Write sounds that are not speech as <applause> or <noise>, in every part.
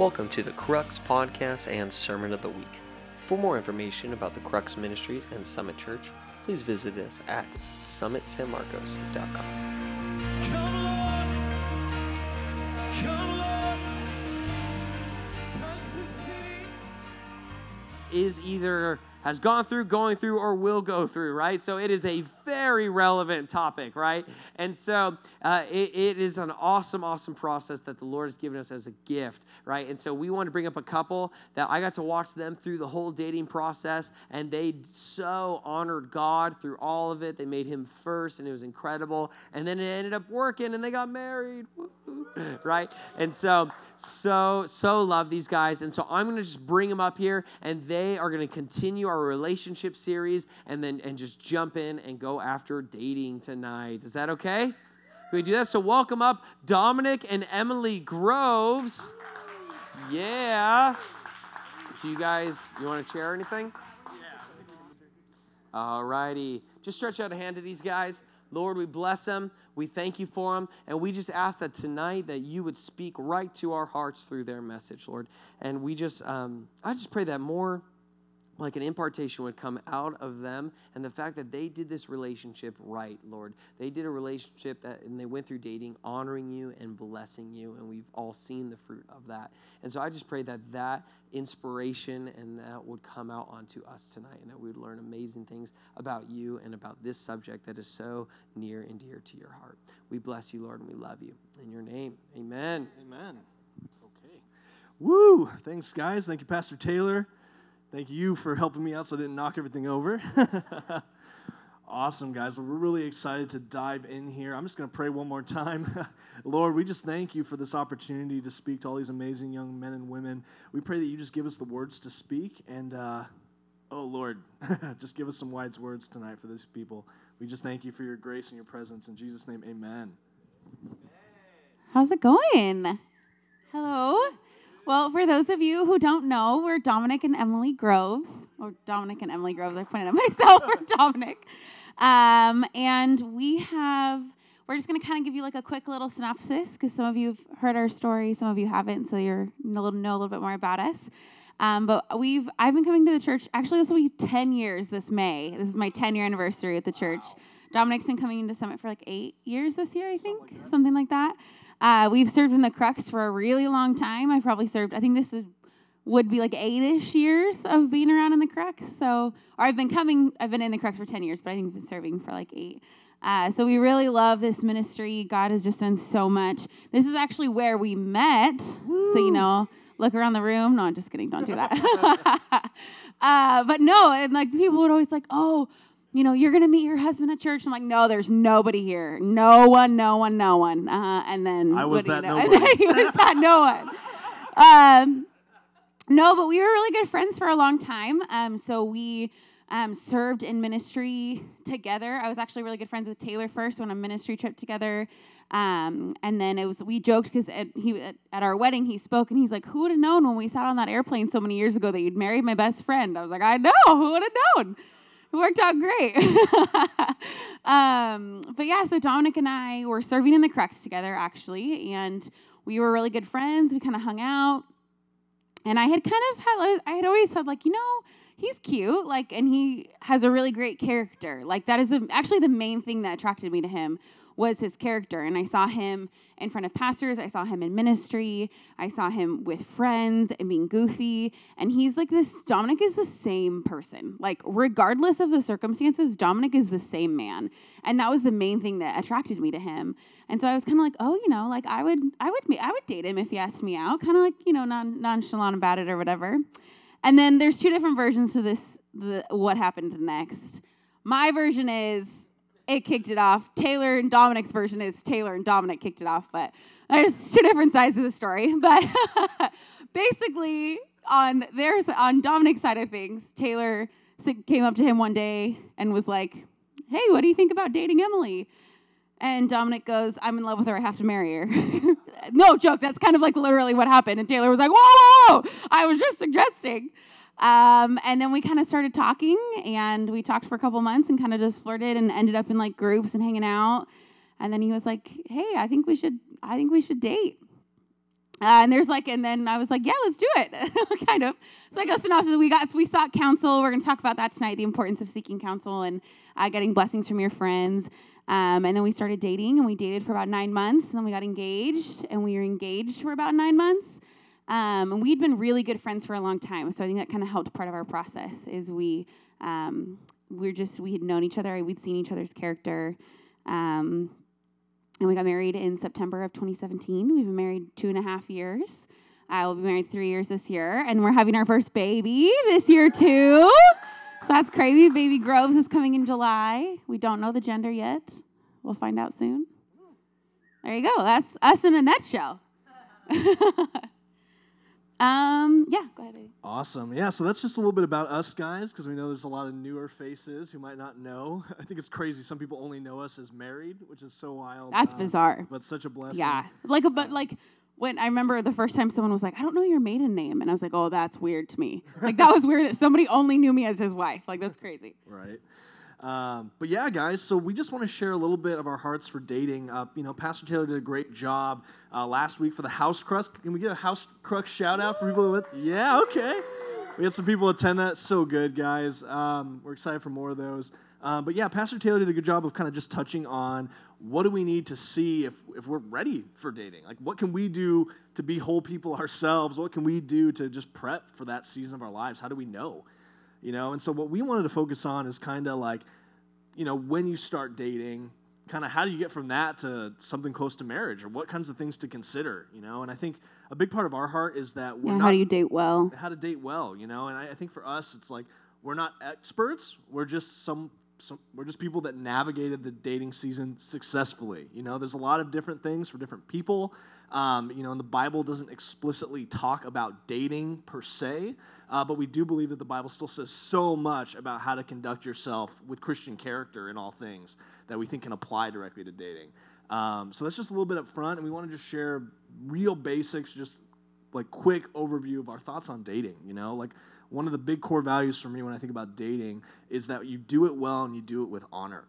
Welcome to the Crux Podcast and Sermon of the Week. For more information about the Crux Ministries and Summit Church, please visit us at summitsanmarcos.com. Is either has gone through, going through, or will go through, right? So it is a very relevant topic, right? And so uh, it, it is an awesome, awesome process that the Lord has given us as a gift, right? And so we want to bring up a couple that I got to watch them through the whole dating process, and they so honored God through all of it. They made Him first, and it was incredible. And then it ended up working, and they got married, right? And so so so love these guys and so i'm going to just bring them up here and they are going to continue our relationship series and then and just jump in and go after dating tonight is that okay can we do that so welcome up dominick and emily groves yeah do you guys you want to share anything Yeah. all righty. Just stretch out a hand to these guys. Lord, we bless them. We thank you for them. And we just ask that tonight that you would speak right to our hearts through their message, Lord. And we just, um, I just pray that more like an impartation would come out of them and the fact that they did this relationship right, Lord. They did a relationship that, and they went through dating, honoring you and blessing you, and we've all seen the fruit of that. And so I just pray that that inspiration and that would come out onto us tonight, and that we would learn amazing things about you and about this subject that is so near and dear to your heart. We bless you, Lord, and we love you. In your name, amen. Amen. Okay. Woo! Thanks, guys. Thank you, Pastor Taylor. Thank you for helping me out so I didn't knock everything over. <laughs> awesome, guys. We're really excited to dive in here. I'm just going to pray one more time. <laughs> Lord, we just thank you for this opportunity to speak to all these amazing young men and women. We pray that you just give us the words to speak. And, uh, oh, Lord, <laughs> just give us some wise words tonight for these people. We just thank you for your grace and your presence. In Jesus' name, amen. How's it going? Hello. Well, for those of you who don't know, we're Dominick and Emily Groves, or Dominick and Emily Groves. I pointed at <laughs> myself for Dominick, um, and we have. We're just going to kind of give you like a quick little synopsis because some of you have heard our story, some of you haven't, so you're know a little, know a little bit more about us. Um, but we've I've been coming to the church. Actually, this will be ten years this May. This is my ten year anniversary at the church. Dominick's been coming into Summit for like eight years this year, I think, something like that. Uh, we've served in the Crux for a really long time. I probably served. I think this is would be like eight-ish years of being around in the Crux. So, or I've been coming. I've been in the Crux for ten years, but I think I've been serving for like eight. Uh, so we really love this ministry. God has just done so much. This is actually where we met. So you know, look around the room. No, I'm just kidding. Don't do that. <laughs> uh, but no, and like people would always like, oh, you know, you're gonna meet your husband at church. I'm like, no, there's nobody here. No one, no one, no one. Uh, and then I was what do you that know? nobody. And <laughs> he was that no one. Um, no, but we were really good friends for a long time. Um, so we um, served in ministry together. I was actually really good friends with Taylor first on a ministry trip together. Um, and then it was we joked because at, he at, at our wedding he spoke and he's like, "Who would have known when we sat on that airplane so many years ago that you'd married my best friend?" I was like, "I know. Who would have known?" It <laughs> worked out great. <laughs> um, but yeah, so Dominick and I were serving in the Crux together actually, and we were really good friends. We kind of hung out. And I had kind of had, I had always said, like, you know, he's cute, like, and he has a really great character. Like, that is the, actually the main thing that attracted me to him was his character. And I saw him in front of pastors, I saw him in ministry, I saw him with friends and being goofy. And he's like this, Dominick is the same person. Like, regardless of the circumstances, Dominick is the same man. And that was the main thing that attracted me to him. And so I was kind of like, oh, you know, like I would, I would, I would date him if he asked me out, kind of like, you know, non nonchalant about it or whatever. And then there's two different versions to this. The, what happened next? My version is it kicked it off. Taylor and Dominick's version is Taylor and Dominick kicked it off, but there's <laughs> two different sides of the story. <laughs> But <laughs> basically, on there's on Dominick's side of things, Taylor came up to him one day and was like, "Hey, what do you think about dating Emily?" And Dominick goes, I'm in love with her. I have to marry her. no joke. That's kind of like literally what happened. And Taylor was like, whoa, whoa, whoa. I was just suggesting. Um, and then we kind of started talking and we talked for a couple months and kind of just flirted and ended up in like groups and hanging out. And then he was like, hey, I think we should, I think we should date. Uh, and there's like, and then I was like, yeah, let's do it, <laughs> kind of. So I go synopsis. We got, we sought counsel. We're going to talk about that tonight, the importance of seeking counsel and uh, getting blessings from your friends. Um, and then we started dating, and we dated for about nine months. And then we got engaged, and we were engaged for about nine months. Um, and we'd been really good friends for a long time, so I think that kind of helped part of our process. Is we um, we're just we had known each other, we'd seen each other's character. Um, and we got married in September of 2017. We've been married two and a half years. I will be married three years this year, and we're having our first baby this year too. So that's crazy. Baby Groves is coming in July. We don't know the gender yet. We'll find out soon. There you go. That's us in a nutshell. <laughs> um, yeah, go ahead, baby. Awesome. Yeah, so that's just a little bit about us guys because we know there's a lot of newer faces who might not know. <laughs> I think it's crazy. Some people only know us as married, which is so wild. That's uh, bizarre. But such a blessing. Yeah, like a but like when I remember the first time someone was like, "I don't know your maiden name," and I was like, "Oh, that's weird to me." Like that was weird that somebody only knew me as his wife. Like that's crazy. <laughs> Right. Um, but yeah, guys, so we just want to share a little bit of our hearts for dating. Uh, you know, Pastor Taylor did a great job uh, last week for the House Crux. Can we get a House Crux shout out for people went? Yeah, okay. We had some people attend that. So good, guys. Um, we're excited for more of those. Uh, but yeah, Pastor Taylor did a good job of kind of just touching on what do we need to see if, if we're ready for dating? Like, what can we do to be whole people ourselves? What can we do to just prep for that season of our lives? How do we know? You know, and so what we wanted to focus on is kind of like, you know, when you start dating, kind of how do you get from that to something close to marriage or what kinds of things to consider, you know? And I think a big part of our heart is that we're Yeah, not how do you date well? how to date well, you know. And I, I think for us, it's like we're not experts. We're just some, some. We're just people that navigated the dating season successfully. You know, there's a lot of different things for different people. Um, you know, and the Bible doesn't explicitly talk about dating per se, uh, but we do believe that the Bible still says so much about how to conduct yourself with Christian character in all things that we think can apply directly to dating. Um, so that's just a little bit up front, and we want to just share real basics, just like quick overview of our thoughts on dating. You know, like one of the big core values for me when I think about dating is that you do it well and you do it with honor.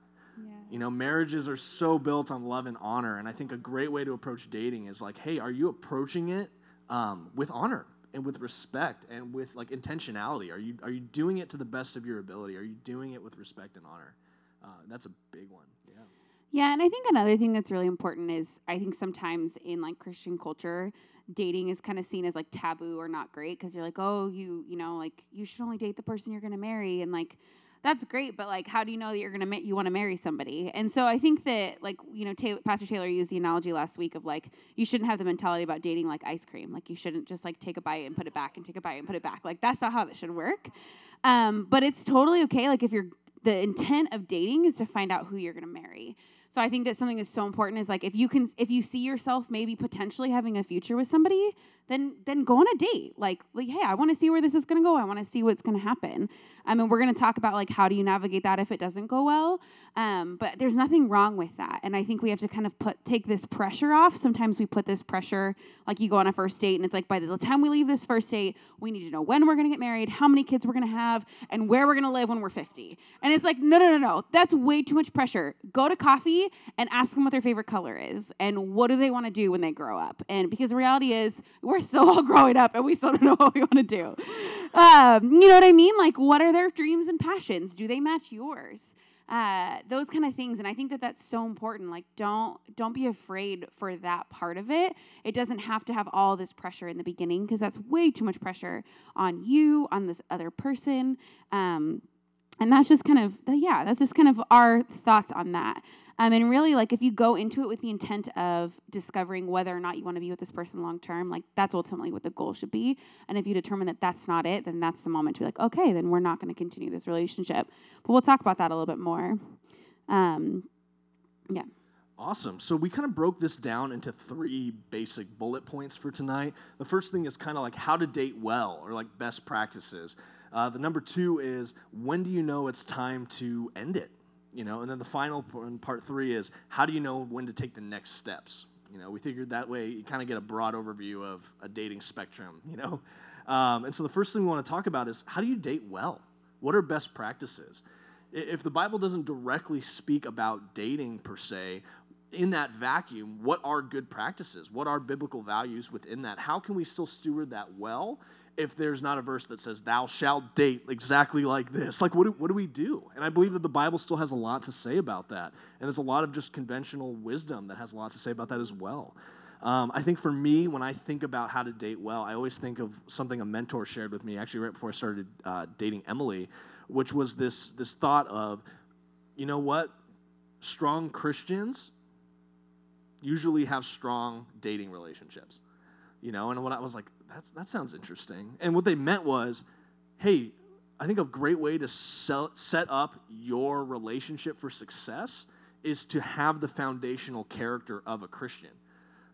You know, marriages are so built on love and honor, and I think a great way to approach dating is like, hey, are you approaching it um, with honor and with respect and with like intentionality? Are you are you doing it to the best of your ability? Are you doing it with respect and honor? Uh, that's a big one. Yeah. Yeah, and I think another thing that's really important is I think sometimes in like Christian culture, dating is kind of seen as like taboo or not great because you're like, oh, you you know, like you should only date the person you're gonna marry, and like that's great, but like, how do you know that you're gonna ma- you want to marry somebody? And so I think that like you know, Taylor, Pastor Taylor used the analogy last week of like you shouldn't have the mentality about dating like ice cream. Like you shouldn't just like take a bite and put it back and take a bite and put it back. Like that's not how that should work. Um, but it's totally okay. Like if you're the intent of dating is to find out who you're gonna marry. So I think that something that's so important is like if you can if you see yourself maybe potentially having a future with somebody, then then go on a date. Like like hey, I want to see where this is going to go. I want to see what's going to happen. I mean, we're going to talk about like how do you navigate that if it doesn't go well. Um, but there's nothing wrong with that. And I think we have to kind of put take this pressure off. Sometimes we put this pressure like you go on a first date and it's like by the time we leave this first date, we need to know when we're going to get married, how many kids we're going to have, and where we're going to live when we're 50. And it's like no no no no, that's way too much pressure. Go to coffee and ask them what their favorite color is and what do they want to do when they grow up. And because the reality is, we're still all <laughs> growing up and we still don't know what we want to do. Um, you know what I mean? Like, what are their dreams and passions? Do they match yours? Uh, those kind of things and i think that that's so important like don't don't be afraid for that part of it it doesn't have to have all this pressure in the beginning because that's way too much pressure on you on this other person um, and that's just kind of yeah that's just kind of our thoughts on that um, and really like if you go into it with the intent of discovering whether or not you want to be with this person long term like that's ultimately what the goal should be and if you determine that that's not it then that's the moment to be like okay then we're not going to continue this relationship but we'll talk about that a little bit more um, yeah Awesome. So we kind of broke this down into three basic bullet points for tonight. The first thing is kind of like how to date well or like best practices. Uh, the number two is when do you know it's time to end it? You know, and then the final part, part three is how do you know when to take the next steps? You know, we figured that way you kind of get a broad overview of a dating spectrum. You know, um, and so the first thing we want to talk about is how do you date well? What are best practices? If the Bible doesn't directly speak about dating per se, in that vacuum, what are good practices? What are biblical values within that? How can we still steward that well if there's not a verse that says, Thou shalt date exactly like this? Like, what do, what do we do? And I believe that the Bible still has a lot to say about that. And there's a lot of just conventional wisdom that has a lot to say about that as well. Um, I think for me, when I think about how to date well, I always think of something a mentor shared with me, actually, right before I started uh, dating Emily, which was this, this thought of, you know what? Strong Christians usually have strong dating relationships. You know, and when I was like, That's, that sounds interesting. And what they meant was, hey, I think a great way to sell, set up your relationship for success is to have the foundational character of a Christian.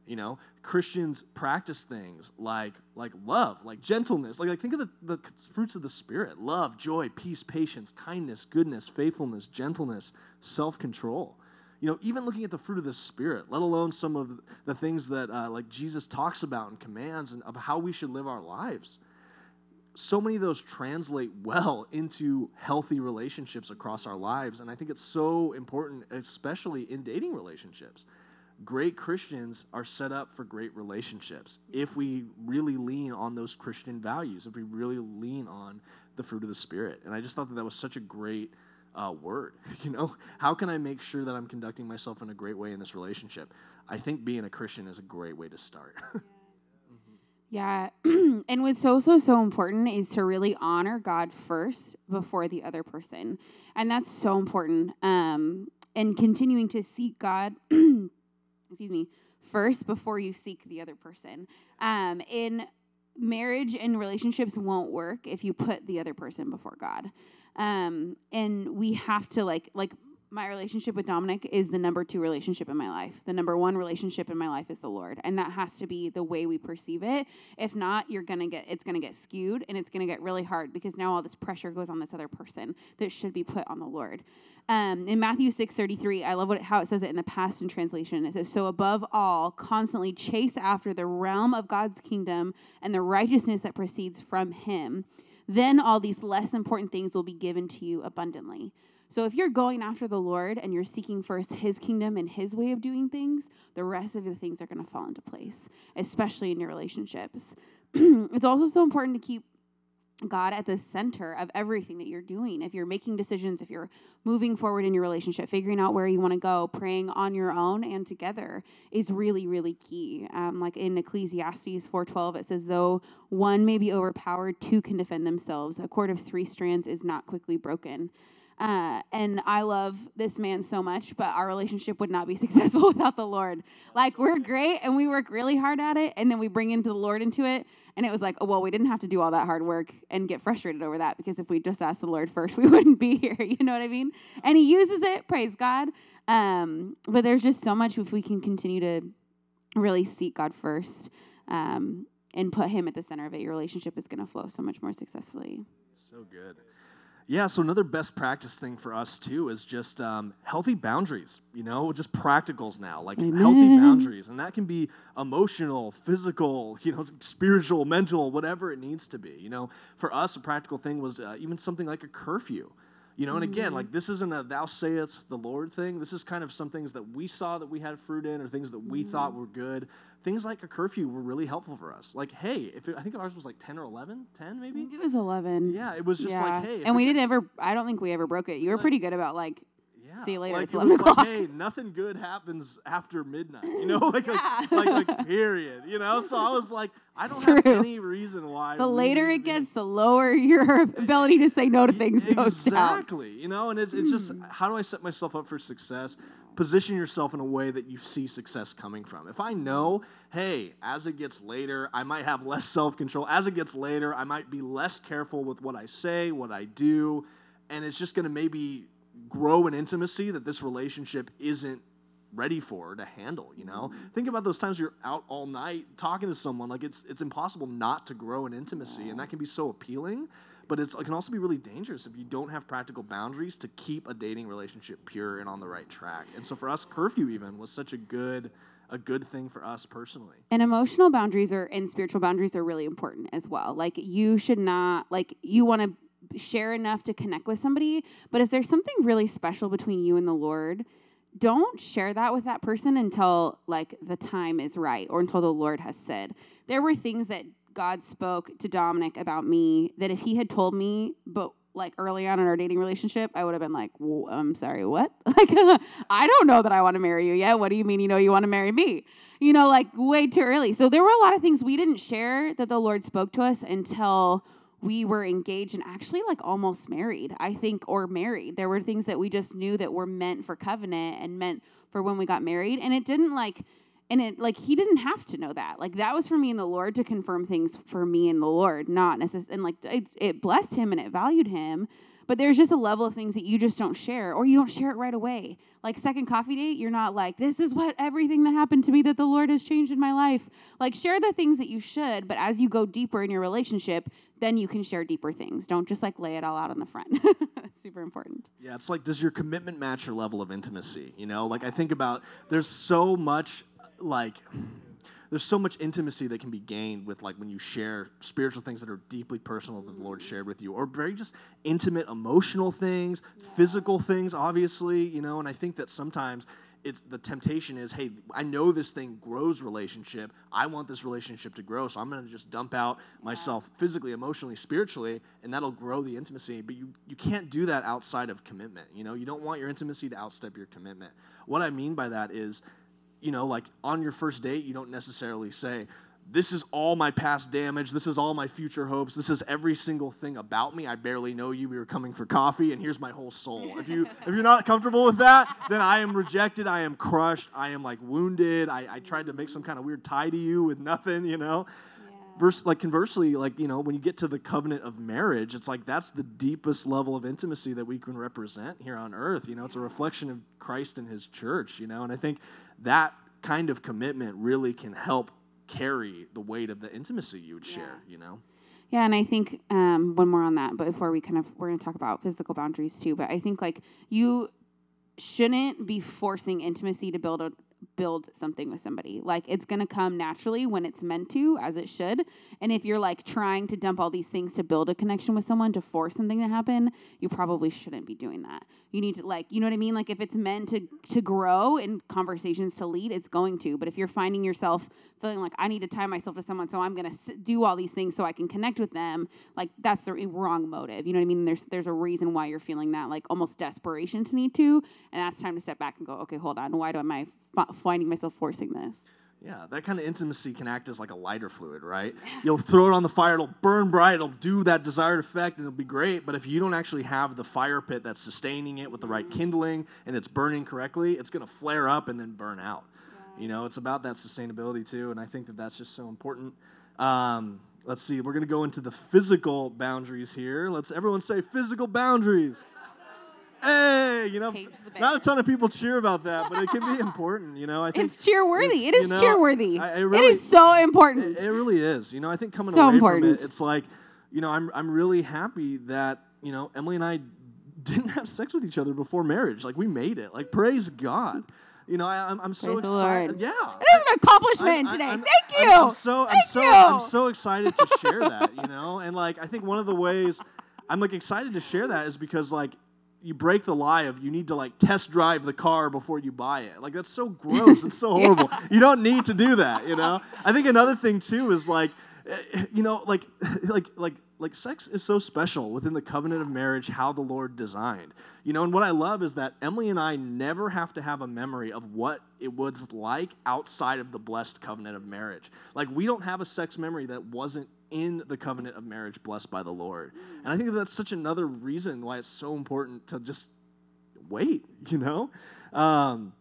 You know, Christians practice things like like love, like gentleness. Like, like think of the, the fruits of the spirit: love, joy, peace, patience, kindness, goodness, faithfulness, gentleness, self-control you know, even looking at the fruit of the Spirit, let alone some of the things that uh, like Jesus talks about and commands and of how we should live our lives. So many of those translate well <laughs> into healthy relationships across our lives. And I think it's so important, especially in dating relationships. Great Christians are set up for great relationships if we really lean on those Christian values, if we really lean on the fruit of the Spirit. And I just thought that that was such a great uh, word. <laughs> You know, how can I make sure that I'm conducting myself in a great way in this relationship? I think being a Christian is a great way to start. <laughs> Yeah. <clears throat> and what's so, so, so important is to really honor God first before the other person. And that's so important. Um, and continuing to seek God, <clears throat> excuse me, first before you seek the other person. Um, in marriage and relationships won't work if you put the other person before God. Um, and we have to like like my relationship with Dominick is the number two relationship in my life. The number one relationship in my life is the Lord. And that has to be the way we perceive it. If not, you're gonna get it's gonna get skewed and it's gonna get really hard because now all this pressure goes on this other person that should be put on the Lord. Um, in Matthew 6 33, I love what, how it says it in the Passion Translation. It says, So above all, constantly chase after the realm of God's kingdom and the righteousness that proceeds from him then all these less important things will be given to you abundantly. So if you're going after the Lord and you're seeking first his kingdom and his way of doing things, the rest of the things are going to fall into place, especially in your relationships. <clears throat> it's also so important to keep God at the center of everything that you're doing. If you're making decisions, if you're moving forward in your relationship, figuring out where you want to go, praying on your own and together is really, really key. Um, like in Ecclesiastes 4:12, it says, "Though one may be overpowered, two can defend themselves. A cord of three strands is not quickly broken." Uh, and I love this man so much, but our relationship would not be <laughs> successful without the Lord. Like we're great and we work really hard at it, and then we bring into the Lord into it, and it was like, oh well, we didn't have to do all that hard work and get frustrated over that because if we just asked the Lord first, <laughs> we wouldn't be here. You know what I mean? And He uses it, praise God. Um, but there's just so much if we can continue to really seek God first um, and put Him at the center of it, your relationship is going to flow so much more successfully. So good. Yeah, so another best practice thing for us too is just um, healthy boundaries, you know, just practicals now, like Amen. healthy boundaries. And that can be emotional, physical, you know, spiritual, mental, whatever it needs to be. You know, for us, a practical thing was uh, even something like a curfew. You know, and again, like this isn't a thou sayest the Lord thing. This is kind of some things that we saw that we had fruit in or things that we thought were good. Things like a curfew were really helpful for us. Like, hey, if it, I think ours was like 10 or 11, 10 I maybe? think it was 11. Yeah, it was just like, hey. and we didn't ever, I don't think we ever broke it. You were pretty good about like, Yeah. See you later, Like, it's it 11 was like, o'clock. hey, nothing good happens after midnight. You know, <laughs> like, Yeah. like, like, like, period. You know, so I was like, I <laughs> don't have any reason why. the later it gets, the lower <laughs> your ability to say no to things goes down. Exactly. You know, and it's, it's just Hmm. how do I set myself up for success? Position yourself in a way that you see success coming from. If I know, hey, as it gets later, I might have less <laughs> self control. As it gets later, I might be less careful with what I say, what I do, and it's just going to maybe grow an intimacy that this relationship isn't ready for to handle you know mm-hmm. think about those times you're out all night talking to someone like it's it's impossible not to grow an intimacy and that can be so appealing but it's, it can also be really dangerous if you don't have practical boundaries to keep a dating relationship pure and on the right track and so for us curfew even was such a good a good thing for us personally And emotional boundaries are and spiritual boundaries are really important as well. Like you should not like you want to share enough to connect with somebody, but if there's something really special between you and the Lord, don't share that with that person until like the time is right or until the Lord has said. There were things that God spoke to Dominick about me that if he had told me, but like early on in our dating relationship, I would have been like, well, I'm sorry, what? <laughs> Like, I don't know that I want to marry you yet. What do you mean you know you want to marry me? You know, like way too early. So there were a lot of things we didn't share that the Lord spoke to us until we were engaged and actually like almost married, I think, or married. There were things that we just knew that were meant for covenant and meant for when we got married. And it didn't like, and it like he didn't have to know that. Like that was for me and the Lord to confirm things for me and the Lord, not necessarily. And like it, it blessed him and it valued him. But there's just a level of things that you just don't share, or you don't share it right away. Like second coffee date, you're not like, this is what everything that happened to me that the Lord has changed in my life. Like share the things that you should, but as you go deeper in your relationship, then you can share deeper things. Don't just like lay it all out on the front. <laughs> Super important. Yeah, it's like, does your commitment match your level of intimacy? You know, like I think about, there's so much, like, there's so much intimacy that can be gained with like when you share spiritual things that are deeply personal that the Lord shared with you, or very just intimate emotional things, physical things, obviously, you know. And I think that sometimes it's the temptation is, hey, I know this thing grows relationship. I want this relationship to grow, so I'm going to just dump out myself physically, emotionally, spiritually, and that'll grow the intimacy. But you you can't do that outside of commitment. You know, you don't want your intimacy to outstep your commitment. What I mean by that is you know, like on your first date, you don't necessarily say, this is all my past damage. This is all my future hopes. This is every single thing about me. I barely know you. We were coming for coffee, and here's my whole soul. If you <laughs> if you're not comfortable with that, then I am rejected. I am crushed. I am like wounded. I, I tried to make some kind of weird tie to you with nothing, you know. Verse, like conversely, like you know, when you get to the covenant of marriage, it's like that's the deepest level of intimacy that we can represent here on earth. You know, it's a reflection of Christ and His church. You know, and I think that kind of commitment really can help carry the weight of the intimacy you would share, you know? Yeah, and I think um, one more on that, but before we kind of we're going to talk about physical boundaries too. But I think like you shouldn't be forcing intimacy to build a build something with somebody. Like it's going to come naturally when it's meant to, as it should. And if you're like trying to dump all these things to build a connection with someone to force something to happen, you probably shouldn't be doing that. You need to like, you know what I mean? Like if it's meant to to grow and conversations to lead, it's going to. But if you're finding yourself feeling like I need to tie myself to someone, so I'm going to do all these things so I can connect with them, like that's the wrong motive. You know what I mean? There's there's a reason why you're feeling that like almost desperation to need to, and that's time to step back and go, okay, hold on. Why do am Finding myself forcing this. Yeah, that kind of intimacy can act as like a lighter fluid, right? You'll throw it on the fire, it'll burn bright, it'll do that desired effect, and it'll be great. But if you don't actually have the fire pit that's sustaining it with the right kindling and it's burning correctly, it's going to flare up and then burn out. You know, it's about that sustainability too, and I think that that's just so important. Um, let's see, we're going to go into the physical boundaries here. Let's everyone say physical boundaries. Hey, you know, not a ton of people cheer about that, but it can be <laughs> important. You know, I think it's cheer worthy. It is you know, cheer worthy. it, really, it is so important. It, it, really is. You know, I think coming so away important. from it, it's like, you know, I'm I'm really happy that you know Emily and I didn't have sex with each other before marriage. Like we made it. Like praise God. You know, I, am I'm so Praise excited. Yeah, it is an accomplishment I, today. I'm, Thank you. I'm, I'm so Thank I'm so you. I'm so excited to share that. You know, and like I think one of the ways I'm like excited to share that is because like you break the lie of you need to like test drive the car before you buy it. Like that's so gross. it's so <laughs> horrible. yeah. You don't need to do that, you know? I think another thing too is like eh, you know, like <laughs> like like like sex is so special within the covenant of marriage how the Lord designed. You know, and what I love is that Emily and I never have to have a memory of what it was like outside of the blessed covenant of marriage. Like we don't have a sex memory that wasn't in the covenant of marriage blessed by the Lord. And I think that's such another reason why it's so important to just wait, <laughs> you know? Um,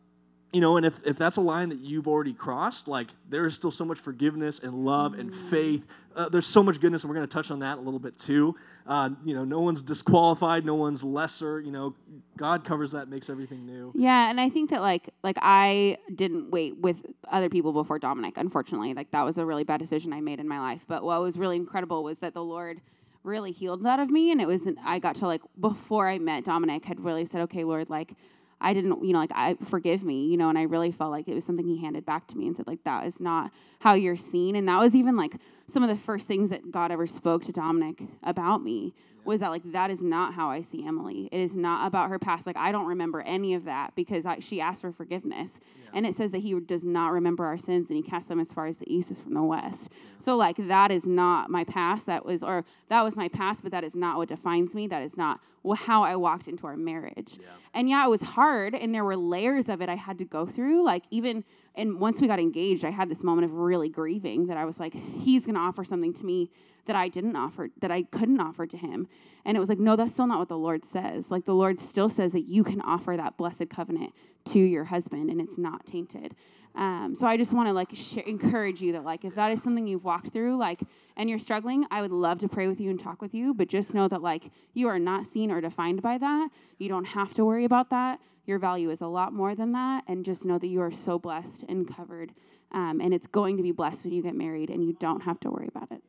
you know, and if, if that's a line that you've already crossed, like there is still so much forgiveness and love and faith. Uh, there's so much goodness, and we're going to touch on that a little bit too. Uh, you know, no one's disqualified, no one's lesser. You know, God covers that, makes everything new. Yeah, and I think that like like I didn't wait with other people before Dominick. Unfortunately, like that was a really bad decision I made in my life. But what was really incredible was that the Lord really healed that of me, and it was I got to like before I met Dominick had really said, okay, Lord, like I didn't, you know, like I forgive me, you know, and I really felt like it was something he handed back to me and said like that is not how you're seen, and that was even like some of the first things that God ever spoke to Dominick about me was that like that is not how I see Emily. It is not about her past. Like I don't remember any of that because I, she asked for forgiveness, and it says that He does not remember our sins and He casts them as far as the east is from the west. So like that is not my past. That was or that was my past, but that is not what defines me. That is not how I walked into our marriage. And yeah, it was hard, and there were layers of it I had to go through. Like even and once we got engaged, I had this moment of really grieving that I was like, He's going to offer something to me that I didn't offer, that I couldn't offer to him. And it was like, no, that's still not what the Lord says. Like the Lord still says that you can offer that blessed covenant to your husband and it's not tainted. Um, so I just want to like sh- encourage you that like if that is something you've walked through, like and you're struggling, I would love to pray with you and talk with you. But just know that like you are not seen or defined by that. You don't have to worry about that. Your value is a lot more than that, and just know that you are so blessed and covered. Um, and it's going to be blessed when you get married, and you don't have to worry about it.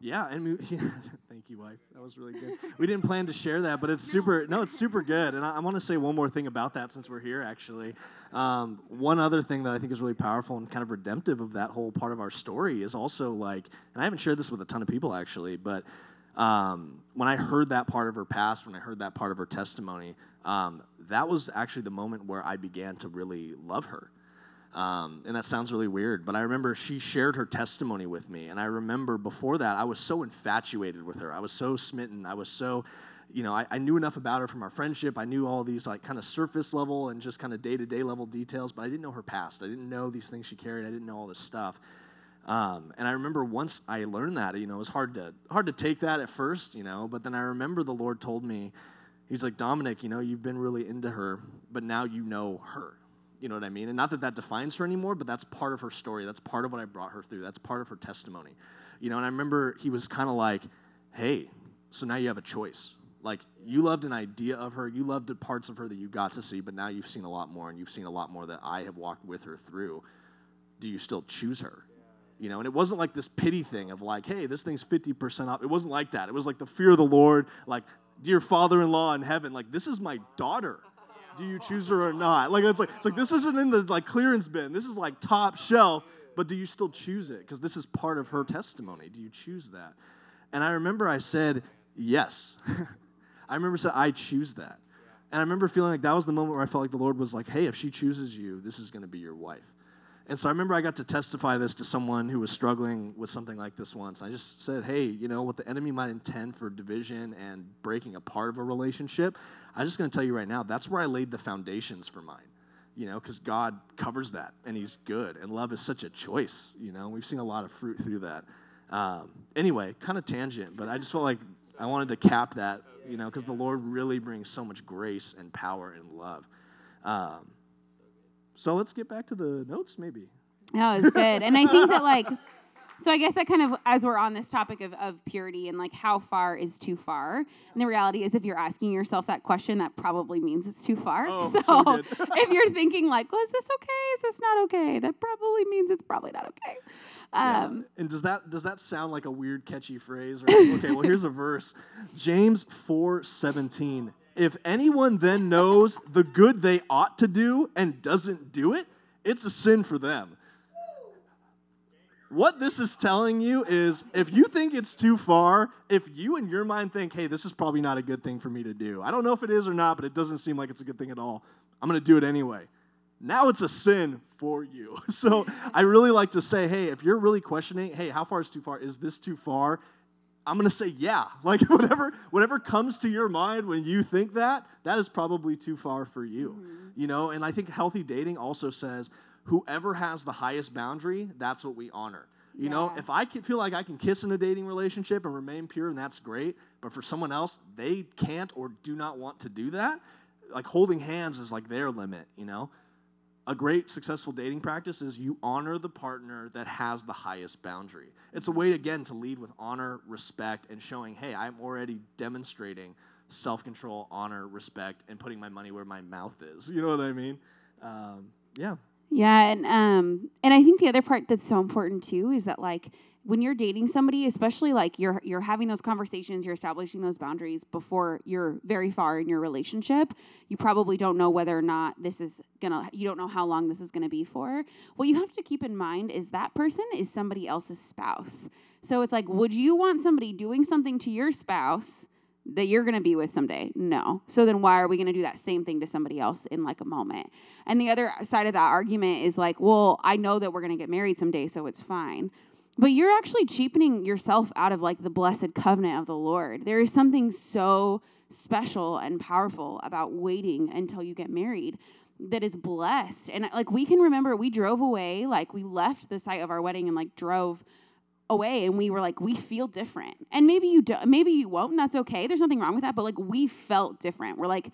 Yeah. And we, <laughs> yeah, thank you, wife. That was really good. We didn't plan to share that, but it's super. No, it's super good. And I, I want to say one more thing about that since we're here. Actually, um, one other thing that I think is really powerful and kind of redemptive of that whole part of our story is also like, and I haven't shared this with a ton of people actually, but um, when I heard that part of her past, when I heard that part of her testimony, um, that was actually the moment where I began to really love her. Um, and that sounds really weird, but I remember she shared her testimony with me. And I remember before that, I was so infatuated with her. I was so smitten. I was so, you know, I, I knew enough about her from our friendship. I knew all these, like, kind of surface level and just kind of day to day level details, but I didn't know her past. I didn't know these things she carried. I didn't know all this stuff. Um, and I remember once I learned that, you know, it was hard to hard to take that at first, you know. But then I remember the Lord told me, He's like, Dominick, you know, you've been really into her, but now you know her. You know what I mean? And not that that defines her anymore, but that's part of her story. That's part of what I brought her through. That's part of her testimony. You know, and I remember he was kind of like, hey, so now you have a choice. Like, you loved an idea of her, you loved the parts of her that you got to see, but now you've seen a lot more, and you've seen a lot more that I have walked with her through. Do you still choose her? You know, and it wasn't like this pity thing of like, hey, this thing's 50% off. It wasn't like that. It was like the fear of the Lord, like, dear father in law in heaven, like, this is my daughter do you choose her or not? Like it's like it's like this isn't in the like clearance bin. This is like top shelf, but do you still choose it? Because this is part of her testimony. Do you choose that? And I remember I said yes. <laughs> I remember said I choose that. And I remember feeling like that was the moment where I felt like the Lord was like, "Hey, if she chooses you, this is going to be your wife." And so I remember I got to testify this to someone who was struggling with something like this once. I just said, hey, you know, what the enemy might intend for division and breaking apart of a relationship, I'm just going to tell you right now, that's where I laid the foundations for mine. You know, because God covers that and He's good. And love is such a choice. You know, we've seen a lot of fruit through that. Um, anyway, kind of tangent, but I just felt like I wanted to cap that, you know, because the Lord really brings so much grace and power and love. Um, so let's get back to the notes, maybe. That was good. And I think that <laughs> like so I guess that kind of as we're on this topic of, of purity and like how far is too far. And the reality is if you're asking yourself that question, that probably means it's too far. Oh, <laughs> so so good. <laughs> if you're thinking like, well, is this okay? Is this not okay? That probably means it's probably not okay. Um, And does that does that sound like a weird catchy phrase? Or, okay, well here's a verse. James 4:17. If anyone then knows the good they ought to do and doesn't do it, it's a sin for them. What this is telling you is if you think it's too far, if you in your mind think, hey, this is probably not a good thing for me to do. I don't know if it is or not, but it doesn't seem like it's a good thing at all. I'm going to do it anyway. Now it's a sin for you. <laughs> So I really like to say, hey, if you're really questioning, hey, how far is too far? Is this too far? I'm gonna say yeah. <laughs> Like whatever whatever comes to your mind when you think that, that is probably too far for you. Mm-hmm. You know, and I think healthy dating also says whoever has the highest boundary, that's what we honor. You know, if I can feel like I can kiss in a dating relationship and remain pure, and that's great. But for someone else, they can't or do not want to do that. Like holding hands is like their limit. You know, a great successful dating practice is you honor the partner that has the highest boundary. It's a way, again, to lead with honor, respect, and showing, hey, I'm already demonstrating self control, honor, respect, and putting my money where my mouth is. You know what I mean? Um, yeah. Yeah, and um and I think the other part that's so important too is that like when you're dating somebody, especially like you're you're having those conversations, you're establishing those boundaries before you're very far in your relationship, you probably don't know whether or not this is gonna you don't know how long this is gonna be for. What you have to keep in mind is that person is somebody else's spouse. So it's like, would you want somebody doing something to your spouse that you're going to be with someday. No. So then why are we going to do that same thing to somebody else in like a moment? And the other side of that argument is like, well, I know that we're going to get married someday, so it's fine. But you're actually cheapening yourself out of like the blessed covenant of the Lord. There is something so special and powerful about waiting until you get married that is blessed. And like we can remember we drove away, like we left the site of our wedding and like drove away and we were like we feel different and maybe you don't, maybe you won't and that's okay there's nothing wrong with that but like we felt different we're like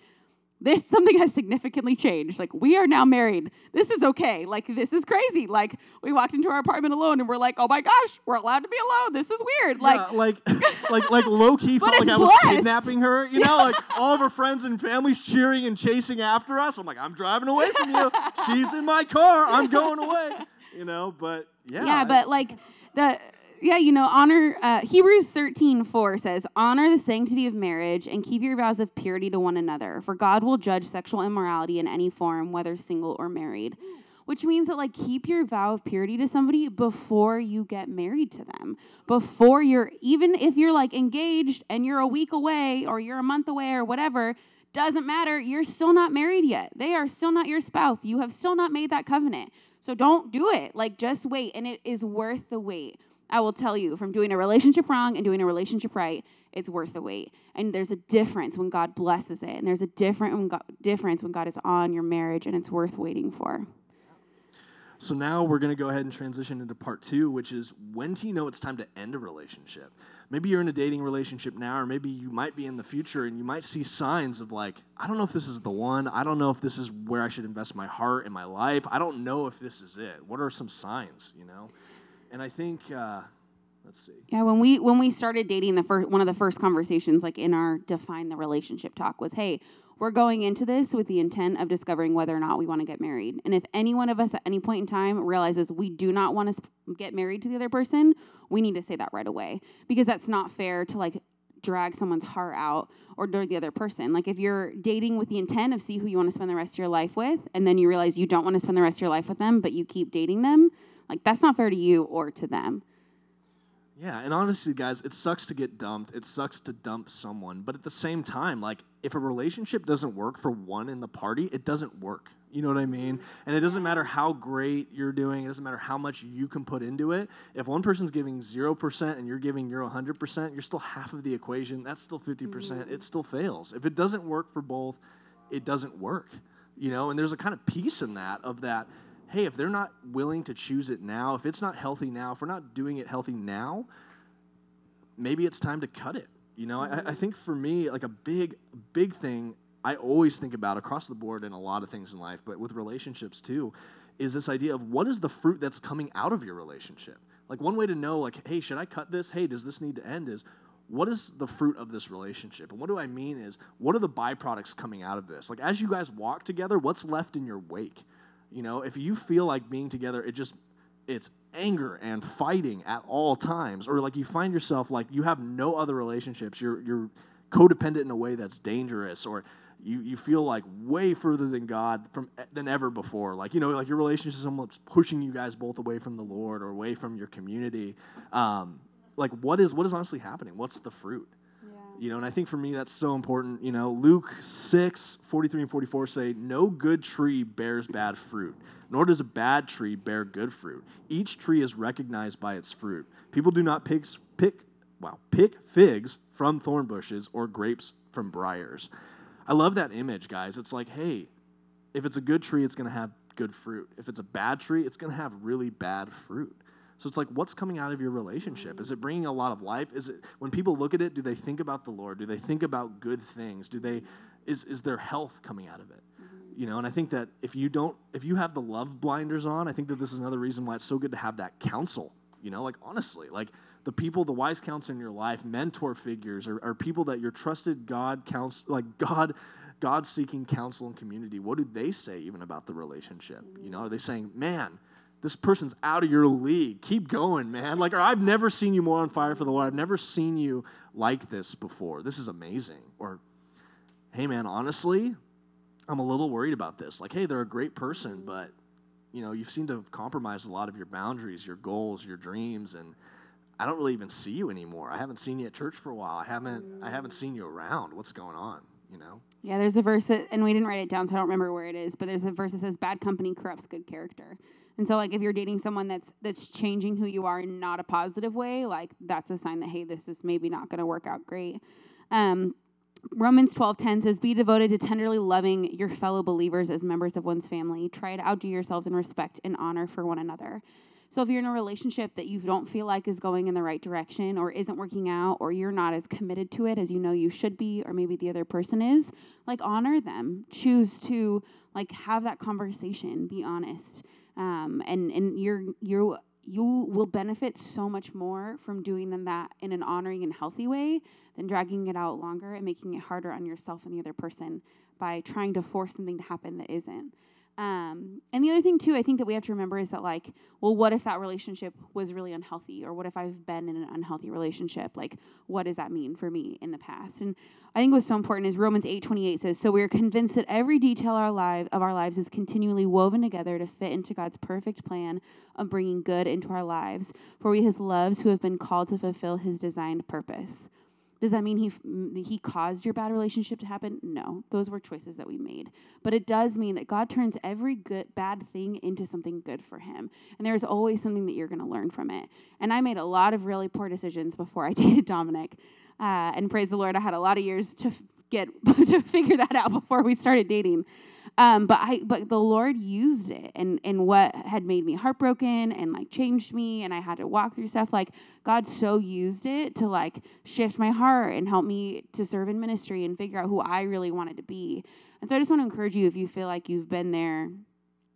this something has significantly changed like we are now married this is okay like this is crazy like we walked into our apartment alone and we're like oh my gosh we're allowed to be alone this is weird like yeah, like <laughs> like like low key felt like I was blessed. kidnapping her. You know, like <laughs> all of her friends and families cheering and chasing after us. I'm like, I'm driving away from you. She's in my car. I'm going away. You know, but yeah. yeah, but like the yeah, you know, honor uh, Hebrews 13, 4 says, Honor the sanctity of marriage and keep your vows of purity to one another, for God will judge sexual immorality in any form, whether single or married. Which means that like keep your vow of purity to somebody before you get married to them. Before you're even if you're like engaged and you're a week away or you're a month away or whatever, doesn't matter. You're still not married yet. They are still not your spouse. You have still not made that covenant. So don't do it. Like just wait and it is worth the wait. I will tell you from doing a relationship wrong and doing a relationship right, it's worth the wait. And there's a difference when God blesses it, and there's a different when God, difference when God is on your marriage, and it's worth waiting for. So now we're going to go ahead and transition into part two, which is when do you know it's time to end a relationship? Maybe you're in a dating relationship now, or maybe you might be in the future and you might see signs of like, I don't know if this is the one. I don't know if this is where I should invest my heart and my life. I don't know if this is it. What are some signs, you know? And I think, uh, let's see. Yeah, when we when we started dating, the first one of the first conversations, like in our define the relationship talk, was, "Hey, we're going into this with the intent of discovering whether or not we want to get married. And if any one of us at any point in time realizes we do not want to get married to the other person, we need to say that right away because that's not fair to like drag someone's heart out or the other person. Like if you're dating with the intent of see who you want to spend the rest of your life with, and then you realize you don't want to spend the rest of your life with them, but you keep dating them, like that's not fair to you or to them. Yeah, and honestly, guys, it sucks to get dumped. It sucks to dump someone. But at the same time, like, if a relationship doesn't work for one in the party, it doesn't work. You know what I mean? And it doesn't matter how great you're doing, it doesn't matter how much you can put into it. If one person's giving 0% and you're giving your 100%, you're still half of the equation. That's still 50%. percent mm-hmm. It still fails. If it doesn't work for both, it doesn't work. You know, and there's a kind of peace in that, of that hey, if they're not willing to choose it now, if it's not healthy now, if we're not doing it healthy now, maybe it's time to cut it. You know, I, I think for me, like a big, big thing I always think about across the board in a lot of things in life, but with relationships too, is this idea of what is the fruit that's coming out of your relationship? Like one way to know, like, hey, should I cut this? Hey, does this need to end? Is what is the fruit of this relationship? And what do I mean is, what are the byproducts coming out of this? Like, as you guys walk together, what's left in your wake? You know, if you feel like being together, it just it's anger and fighting at all times, or like you find yourself like you have no other relationships, you're you're codependent in a way that's dangerous, or you, you feel like way further than God from than ever before. Like you know, like your relationship is almost pushing you guys both away from the Lord or away from your community. Um, like what is what is honestly happening? What's the fruit? You know, and I think for me that's so important. You know, Luke 6, 43 and 44 say, No good tree bears bad fruit, nor does a bad tree bear good fruit. Each tree is recognized by its fruit. People do not pick, pick, wow, pick figs from thorn bushes or grapes from briars. I love that image, guys. It's like, hey, if it's a good tree, it's going to have good fruit. If it's a bad tree, it's going to have really bad fruit. So it's like, what's coming out of your relationship? Is it bringing a lot of life? Is it when people look at it, do they think about the Lord? Do they think about good things? Do they is is there health coming out of it? You know, and I think that if you don't, if you have the love blinders on, I think that this is another reason why it's so good to have that counsel. You know, like honestly, like the people, the wise counsel in your life, mentor figures, or, or people that your trusted God counts, like God God seeking counsel and community, what do they say even about the relationship? You know, are they saying, man, this person's out of your league. Keep going, man. Like, or I've never seen you more on fire for the Lord. I've never seen you like this before. This is amazing. Or, hey, man, honestly, I'm a little worried about this. Like, hey, they're a great person, but you know, you've seemed to have compromised a lot of your boundaries, your goals, your dreams, and I don't really even see you anymore. I haven't seen you at church for a while. I haven't I haven't seen you around. What's going on? You know? Yeah, there's a verse that, and we didn't write it down, so I don't remember where it is. But there's a verse that says, "Bad company corrupts good character." And so, like, if you're dating someone that's that's changing who you are in not a positive way, like that's a sign that hey, this is maybe not going to work out great. Um, Romans 12:10 says, "Be devoted to tenderly loving your fellow believers as members of one's family. Try to outdo yourselves in respect and honor for one another." So if you're in a relationship that you don't feel like is going in the right direction or isn't working out or you're not as committed to it as you know you should be or maybe the other person is, like honor them. Choose to like have that conversation, be honest. Um, and and you're you you will benefit so much more from doing them that in an honoring and healthy way than dragging it out longer and making it harder on yourself and the other person by trying to force something to happen that isn't. Um, and the other thing too, I think that we have to remember is that like, well, what if that relationship was really unhealthy, or what if I've been in an unhealthy relationship? Like, what does that mean for me in the past? And I think what's so important is Romans eight twenty eight says, "So we are convinced that every detail our life of our lives is continually woven together to fit into God's perfect plan of bringing good into our lives. For we, His loves, who have been called to fulfill His designed purpose." Does that mean he he caused your bad relationship to happen? No, those were choices that we made. But it does mean that God turns every good bad thing into something good for him. And there's always something that you're going to learn from it. And I made a lot of really poor decisions before I <laughs> dated Dominick. Uh, and praise the Lord, I had a lot of years to get <laughs> to figure that out before we started dating. Um, but I but the Lord used it and and what had made me heartbroken and like changed me and I had to walk through stuff like God so used it to like shift my heart and help me to serve in ministry and figure out who I really wanted to be. And so I just want to encourage you if you feel like you've been there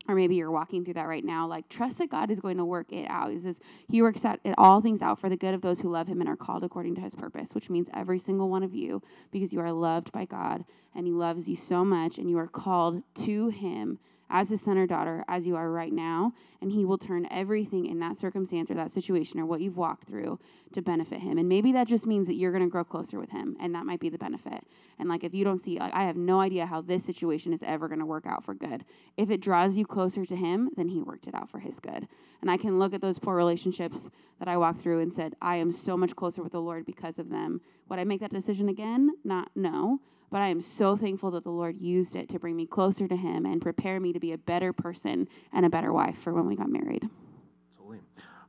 or maybe you're walking through that right now, like trust that God is going to work it out. He says He works out it all things out for the good of those who love Him and are called according to His purpose, which means every single one of you, because you are loved by God and He loves you so much, and you are called to Him as his son or daughter as you are right now, and he will turn everything in that circumstance or that situation or what you've walked through to benefit him. And maybe that just means that you're going to grow closer with him, and that might be the benefit. And like if you don't see, like I have no idea how this situation is ever going to work out for good. If it draws you closer to him, then he worked it out for his good. And I can look at those poor relationships that I walked through and said, I am so much closer with the Lord because of them. Would I make that decision again? Not no but I am so thankful that the Lord used it to bring me closer to Him and prepare me to be a better person and a better wife for when we got married. Totally.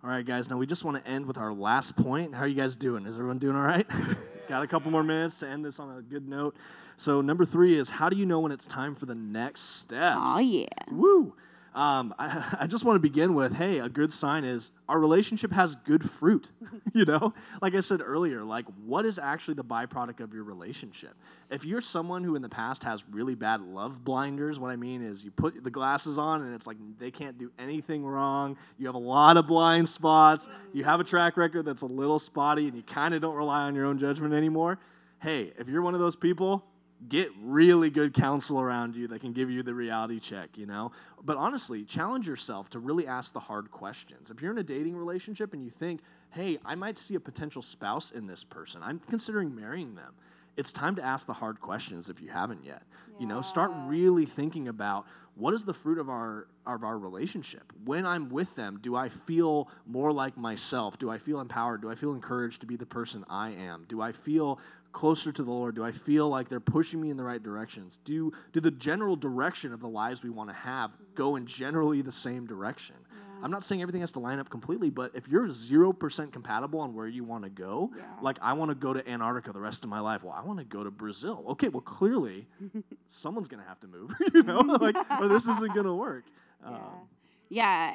All right, guys. Now we just want to end with our last point. How are you guys doing? Is everyone doing all right? <laughs> got a couple more minutes to end this on a good note. So number three is how do you know when it's time for the next steps? Oh yeah. Woo. Um, I, <laughs> I, just want to begin with hey, a good sign is our relationship has good fruit. <laughs> you know, like I said earlier, like what is actually the byproduct of your relationship? If you're someone who in the past has really bad love blinders, what I mean is you put the glasses on and it's like they can't do anything wrong. You have a lot of blind spots. You have a track record that's a little spotty and you kind of don't rely on your own judgment anymore. Hey, if you're one of those people, get really good counsel around you that can give you the reality check, you know? But honestly, challenge yourself to really ask the hard questions. If you're in a dating relationship and you think, hey, I might see a potential spouse in this person, I'm considering marrying them. It's time to ask the hard questions if you haven't yet. Yeah. You know, start really thinking about what is the fruit of our of our relationship when i'm with them do i feel more like myself do i feel empowered do i feel encouraged to be the person i am do i feel closer to the Lord? Do I feel like they're pushing me in the right directions? Do, do the general direction of the lives we want to have go in generally the same direction? Yeah. I'm not saying everything has to line up completely, but if you're 0% compatible on where you want to go, yeah. like I want to go to Antarctica the rest of my life, well, I want to go to Brazil. Okay, well, clearly <laughs> someone's going to have to move, <laughs> you know, <laughs> like, or this isn't going to work. Um, yeah,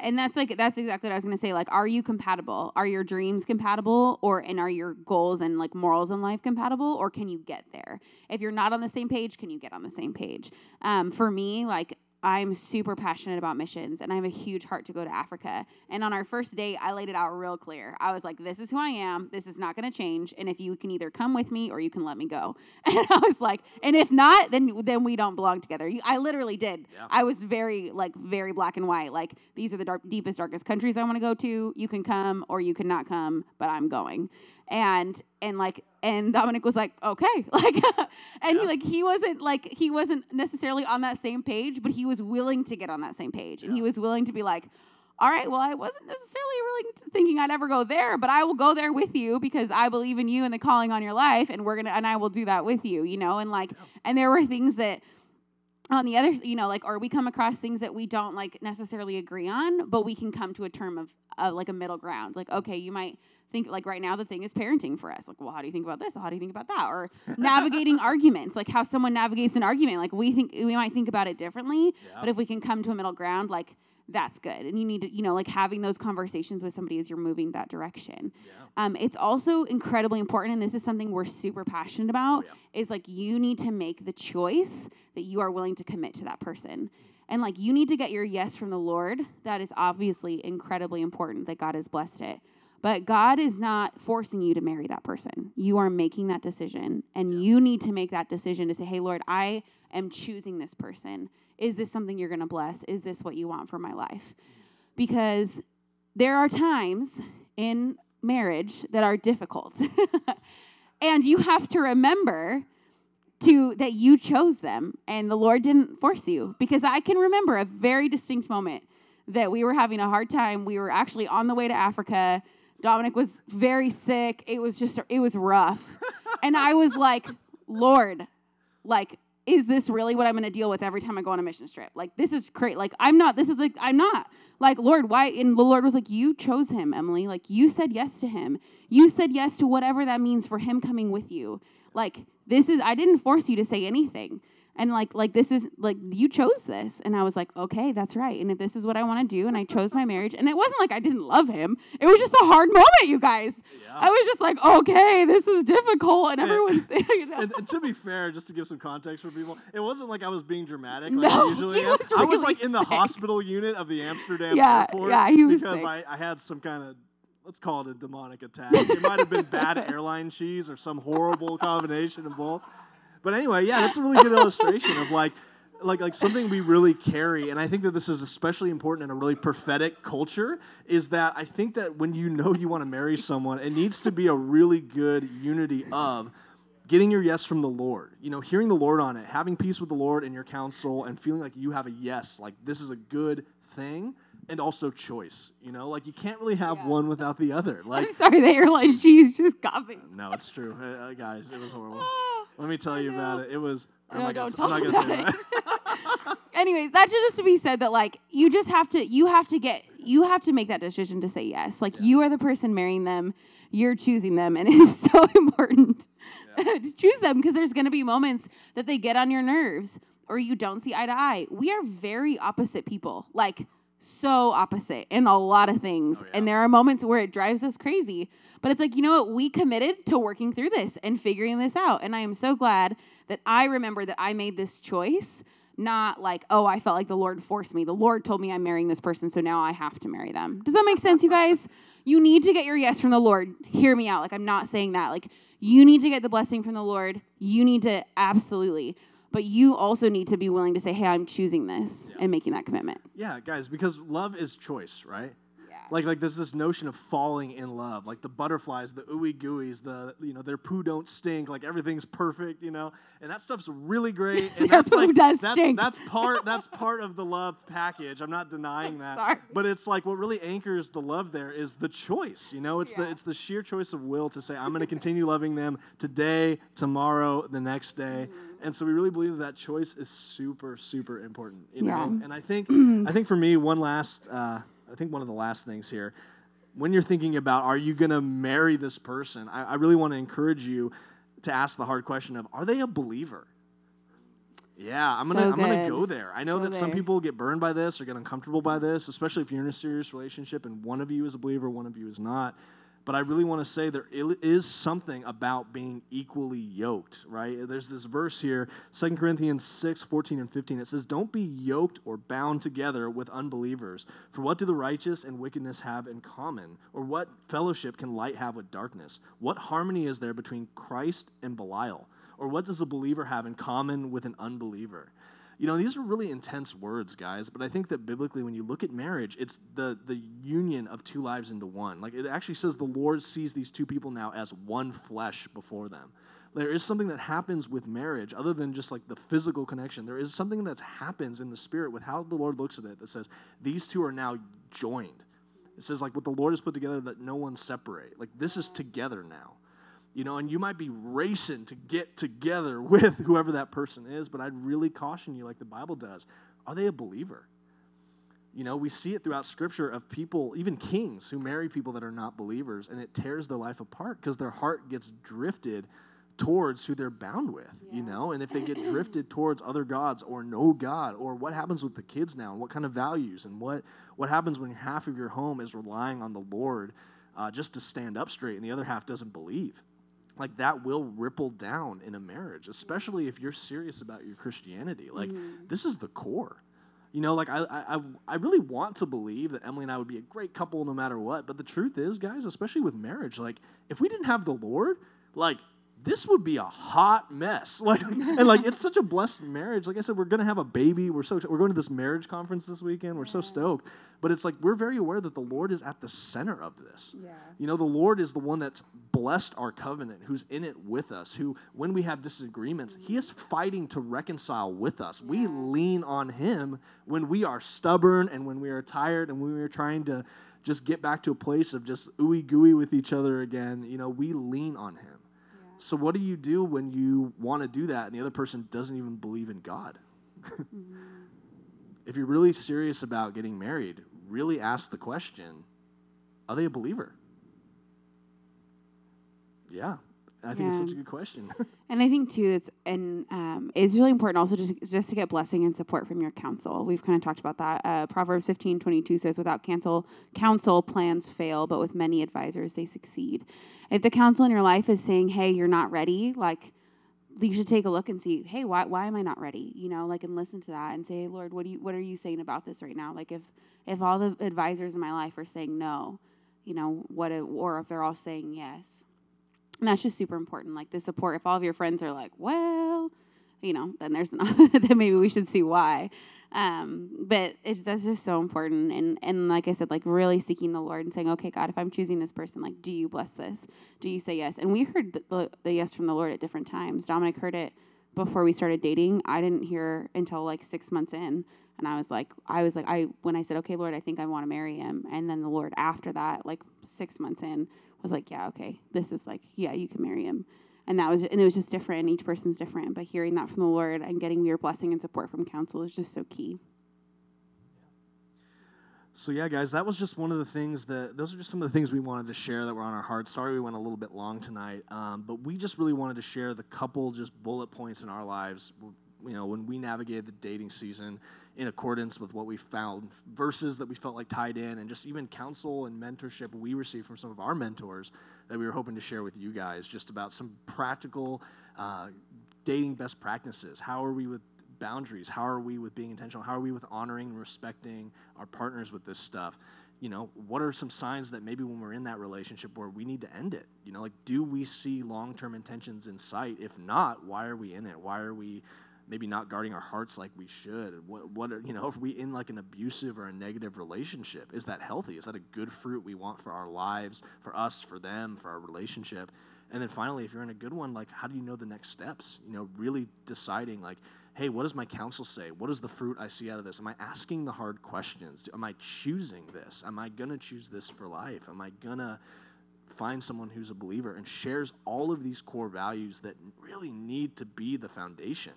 and that's like that's exactly what I was gonna say. Like, are you compatible? Are your dreams compatible, or and are your goals and like morals in life compatible, or can you get there? If you're not on the same page, can you get on the same page? Um, for me, like I'm super passionate about missions and I have a huge heart to go to Africa. And on our first date, I laid it out real clear. I was like, this is who I am. This is not going to change. And if you can either come with me or you can let me go. <laughs> And I was like, and if not, then then we don't belong together. I literally did. I was very like very black and white. Like these are the dark, deepest darkest countries I want to go to. You can come or you cannot come, but I'm going. And and like and Dominick was like, okay, <laughs> like, and he, like he wasn't like he wasn't necessarily on that same page, but he was willing to get on that same page, and he was willing to be like, all right, well, I wasn't necessarily really thinking I'd ever go there, but I will go there with you because I believe in you and the calling on your life, and we're gonna and I will do that with you, you know, and like, and there were things that on the other you know like or we come across things that we don't like necessarily agree on but we can come to a term of uh, like a middle ground. Like okay you might think like right now the thing is parenting for us. Like well how do you think about this? How do you think about that? Or navigating arguments like how someone navigates an argument. Like we think we might think about it differently but if we can come to a middle ground like that's good. And you need to you know like having those conversations with somebody as you're moving that direction. Um, it's also incredibly important and this is something we're super passionate about is like you need to make the choice that you are willing to commit to that person. And like you need to get your yes from the lord. That is obviously incredibly important that god has blessed it but god is not forcing you to marry that person you are making that decision and you need to make that decision to say hey lord i am choosing this person is this something you're going to bless is this what you want for my life because there are times in marriage that are difficult. <laughs> and you have to remember to that you chose them and the Lord didn't force you because I can remember a very distinct moment that we were having a hard time. We were actually on the way to Africa. Dominick was very sick. It was just it was rough. and I was like, "Lord, like is this really what I'm going to deal with every time I go on a mission trip? Like, this is great. Like, I'm not, this is like, I'm not. Like, Lord, why? And the Lord was like, You chose him, Emily. Like, you said yes to him. You said yes to whatever that means for him coming with you. Like, this is, I didn't force you to say anything. And like, like this is like you chose this, and I was like, okay, that's right. And if this is what I want to do, and I chose my marriage, and it wasn't like I didn't love him. It was just a hard moment, you guys. yeah. I was just like, okay, this is difficult, and everyone's, <laughs> you know. And, and to be fair, just to give some context for people, it wasn't like I was being dramatic like No, I usually he was I was really like in the hospital unit of the Amsterdam Yeah, airport yeah, he was because sick. I, I had some kind of let's call it a demonic attack. It might have been bad <laughs> airline cheese or some horrible combination of both. But anyway, yeah, that's a really good illustration of like like like something we really carry and i think that this is especially important in a really prophetic culture is that i think that when you know you want to marry someone it needs to be a really good unity of getting your yes from the lord you know hearing the lord on it having peace with the lord in your counsel and feeling like you have a yes like this is a good thing and also choice you know? Like you can't really have one without the other. <laughs> Like I'm sorry, that you're like, cheese just me. no it's true. Uh, uh, guys it was horrible. Let me tell you about it. It was I'm No, don't I'm talk not about say that. <laughs> Anyways, that's just to be said that like you just have to you have to get you have to make that decision to say yes. Like you are the person marrying them, you're choosing them, and <laughs> it is so important to choose them because there's gonna be moments that they get on your nerves or you don't see eye to eye. We are very opposite people. Like so opposite in a lot of things. Oh, and there are moments where it drives us crazy. But it's like, you know what? We committed to working through this and figuring this out. And I am so glad that I remember that I made this choice, not like, oh, I felt like the Lord forced me. The Lord told me I'm marrying this person, so now I have to marry them. Does that make sense, you guys? You need to get your yes from the Lord. Hear me out. Like, I'm not saying that. Like, you need to get the blessing from the Lord. You need to absolutely. But you also need to be willing to say, hey, I'm choosing this and making that commitment. Yeah, guys, because love is choice, right? Yeah. Like, like there's this notion of falling in love, like the butterflies, the ooey gooeys, the you know their poo don't stink, like everything's perfect, you know, and that stuff's really great. And <laughs> Their that's poo like, does that's, stink. That's part. That's <laughs> part of the love package. I'm not denying <laughs> that. sorry. But it's like what really anchors the love there is the choice. You know, it's the it's the sheer choice of will to say I'm going to continue loving them today, tomorrow, the next day. Mm-hmm. And so we really believe that, that choice is super, super important. You know? Yeah. And I think <clears throat> I think for me, one last uh, I think one of the last things here, when you're thinking about are you gonna marry this person, I, I really want to encourage you to ask the hard question of are they a believer? Yeah, I'm gonna I'm gonna go there. I know Go that some people get burned by this or get uncomfortable by this, especially if you're in a serious relationship and one of you is a believer, one of you is not. But I really want to say there is something about being equally yoked, right? There's this verse here, 2 Corinthians 6, 14 and 15. It says, Don't be yoked or bound together with unbelievers. For what do the righteous and wickedness have in common? Or what fellowship can light have with darkness? What harmony is there between Christ and Belial? Or what does a believer have in common with an unbeliever? You know, these are really intense words, guys, but I think that biblically, when you look at marriage, it's the, the union of two lives into one. Like, it actually says the Lord sees these two people now as one flesh before them. There is something that happens with marriage, other than just like the physical connection. There is something that happens in the spirit with how the Lord looks at it that says these two are now joined. It says, like, what the Lord has put together, that no one separate. Like, this is together now you know, and you might be racing to get together <laughs> with whoever that person is, but I'd really caution you, like the Bible does, are they a believer? You know, we see it throughout Scripture of people, even kings, who marry people that are not believers, and it tears their life apart because their heart gets drifted towards who they're bound with, you know? And if they get <clears throat> drifted towards other gods or no God, or what happens with the kids now, and what kind of values, and what, what happens when half of your home is relying on the Lord uh, just to stand up straight and the other half doesn't believe? Like that will ripple down in a marriage, especially if you're serious about your Christianity. Like mm-hmm. this is the core. You know, like I, I, I really want to believe that Emily and I would be a great couple no matter what. But the truth is, guys, especially with marriage, like if we didn't have the Lord, like this would be a hot mess. <laughs> Like and like it's such a blessed marriage. Like I said, we're gonna have a baby. We're so we're going to this marriage conference this weekend. We're so stoked. But it's like we're very aware that the Lord is at the center of this. Yeah. You know, the Lord is the one that's blessed our covenant, who's in it with us, who, when we have disagreements, He is fighting to reconcile with us. We lean on Him when we are stubborn and when we are tired and when we are trying to just get back to a place of just ooey gooey with each other again. You know, we lean on Him. So, what do you do when you want to do that and the other person doesn't even believe in God? Mm-hmm. <laughs> if you're really serious about getting married, really ask the question are they a believer? Yeah, I think it's such a good question. <laughs> And I think too, it's and um, it's really important also just just to get blessing and support from your counsel. We've kind of talked about that. Uh, Proverbs fifteen twenty two says, "Without counsel, counsel plans fail, but with many advisors they succeed." If the counsel in your life is saying, "Hey, you're not ready," like you should take a look and see, "Hey, why why am I not ready?" You know, like and listen to that and say, "Lord, what do you what are you saying about this right now?" Like if if all the advisors in my life are saying no, you know what, or if they're all saying yes and that's just super important. Like the support. If all of your friends are like, well, you know, then there's not. <laughs> then maybe we should see why. Um, but it's that's just so important. And and like I said, like really seeking the Lord and saying, okay, God, if I'm choosing this person, like, do you bless this? Do you say yes? And we heard the, the, the yes from the Lord at different times. Dominick heard it before we started dating. I didn't hear until like six months in. And I was like, I was like, I when I said, okay, Lord, I think I want to marry him, and then the Lord after that, like six months in, was like, yeah, okay, this is like, yeah, you can marry him, and that was, and it was just different, and each person's different. But hearing that from the Lord and getting your blessing and support from counsel is just so key. So yeah, guys, that was just one of the things that those are just some of the things we wanted to share that were on our hearts. Sorry we went a little bit long tonight, um, but we just really wanted to share the couple just bullet points in our lives. You know, when we navigated the dating season in accordance with what we found, verses that we felt like tied in, and just even counsel and mentorship we received from some of our mentors that we were hoping to share with you guys, just about some practical uh, dating best practices. How are we with boundaries? How are we with being intentional? How are we with honoring and respecting our partners with this stuff? You know, what are some signs that maybe when we're in that relationship where we need to end it? You know, like do we see long term intentions in sight? If not, why are we in it? Why are we maybe not guarding our hearts like we should? What, what are, you know, <laughs> if we in like an abusive or a negative relationship, is that healthy? Is that a good fruit we want for our lives, for us, for them, for our relationship? And then finally, if you're in a good one, like how do you know the next steps? You know, really deciding like, hey, what does my counsel say? What is the fruit I see out of this? Am I asking the hard questions? Am I choosing this? Am I gonna choose this for life? Am I gonna find someone who's a believer and shares all of these core values that really need to be the foundation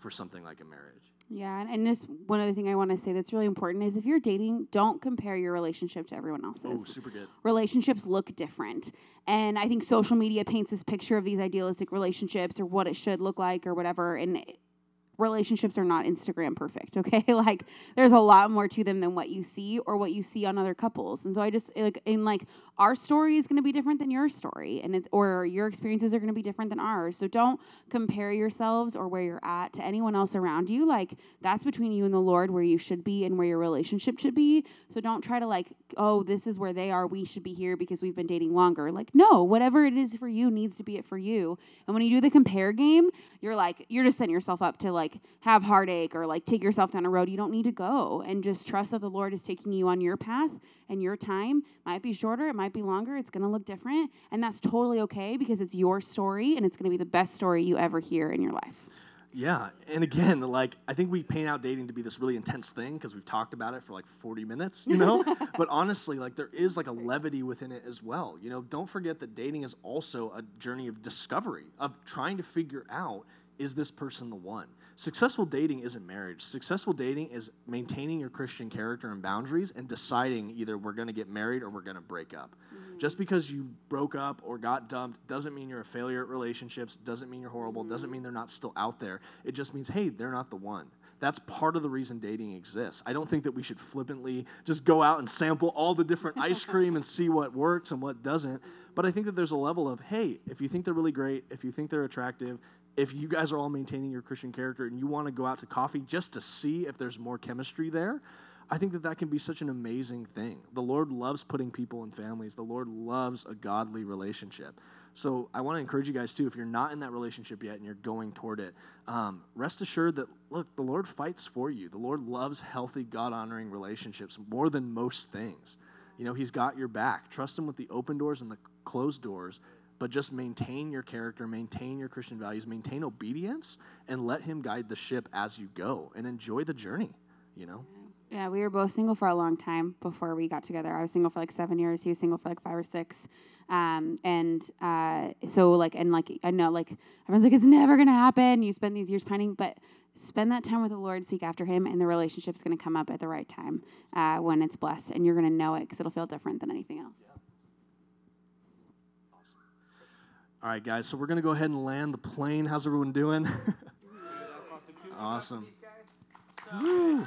for something like a marriage? Yeah, and, and just one other thing I want to say that's really important is if you're dating, don't compare your relationship to everyone else's. Oh, super good. relationships look different. And I think social media paints this picture of these idealistic relationships or what it should look like or whatever. And relationships are not Instagram perfect, <laughs> okay? like there's a lot more to them than what you see or what you see on other couples. And so I just like in like our story is going to be different than your story and it's or your experiences are going to be different than ours. So don't compare yourselves or where you're at to anyone else around you. Like that's between you and the Lord where you should be and where your relationship should be. So don't try to like, oh, this is where they are, we should be here because we've been dating longer. Like no, whatever it is for you needs to be it for you. And when you do the compare game, you're like you're just setting yourself up to like have heartache or like take yourself down a road you don't need to go and just trust that the Lord is taking you on your path and your time might be shorter, it might be longer, it's going to look different, and that's totally okay because it's your story and it's going to be the best story you ever hear in your life. Yeah, and again, like I think we paint out dating to be this really intense thing because we've talked about it for like 40 minutes, you know? <laughs> but honestly, like there is like a levity within it as well. You know, don't forget that dating is also a journey of discovery, of trying to figure out is this person the one? Successful dating isn't marriage. Successful dating is maintaining your Christian character and boundaries and deciding either we're going to get married or we're going to break up. Mm-hmm. Just because you broke up or got dumped doesn't mean you're a failure at relationships, doesn't mean you're horrible, mm-hmm. doesn't mean they're not still out there. It just means, hey, they're not the one. That's part of the reason dating exists. I don't think that we should flippantly just go out and sample all the different ice cream and see what works and what doesn't. But I think that there's a level of, hey, if you think they're really great, if you think they're attractive, if you guys are all maintaining your Christian character and you want to go out to coffee just to see if there's more chemistry there, I think that that can be such an amazing thing. The Lord loves putting people in families. The Lord loves a godly relationship. So I want to encourage you guys too. If you're not in that relationship yet and you're going toward it, um, rest assured that look, the Lord fights for you. The Lord loves healthy, God honoring relationships more than most things. You know, He's got your back. Trust Him with the open doors and the closed doors but just maintain your character, maintain your Christian values, maintain obedience, and let Him guide the ship as you go and enjoy the journey, you know? Yeah, we were both single for a long time before we got together. I was single for like seven years. He was single for like five or six. Um, and uh, so, like, and like, I know, like, everyone's like, it's never going to happen. You spend these years pining, but spend that time with the Lord, seek after Him, and the relationship's going to come up at the right time uh, when it's blessed. And you're going to know it because it'll feel different than anything else. Yeah. All right, guys, so we're to go ahead and land the plane. How's everyone doing? <laughs> awesome. Woo.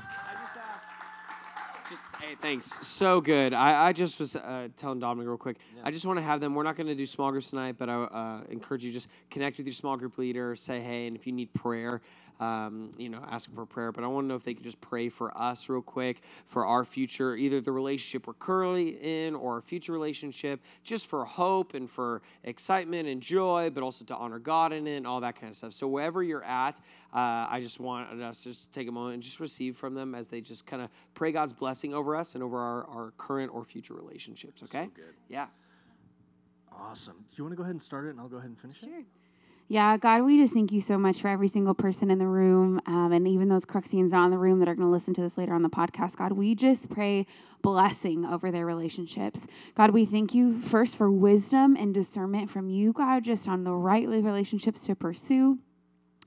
Just hey, thanks. So good. I, I just was uh, telling Dominick real quick. Yeah. I just want to have them. We're not going to do small groups tonight, but I uh, encourage you just connect with your small group leader. Say hey, and if you need prayer, um, you know, asking for prayer. But I want to know if they could just pray for us real quick for our future, either the relationship we're currently in or a future relationship, just for hope and for excitement and joy, but also to honor God in it and all that kind of stuff. So wherever you're at, uh, I just want us to just to take a moment and just receive from them as they just kind of pray God's blessing over us and over our, our current or future relationships. Okay? So yeah. Awesome. Do you want to go ahead and start it and I'll go ahead and finish sure. it? Yeah, God, we just thank you so much for every single person in the room, um, and even those Cruxians not in the room that are going to listen to this later on the podcast. God, we just pray blessing over their relationships. God, we thank you first for wisdom and discernment from you, God, just on the right relationships to pursue.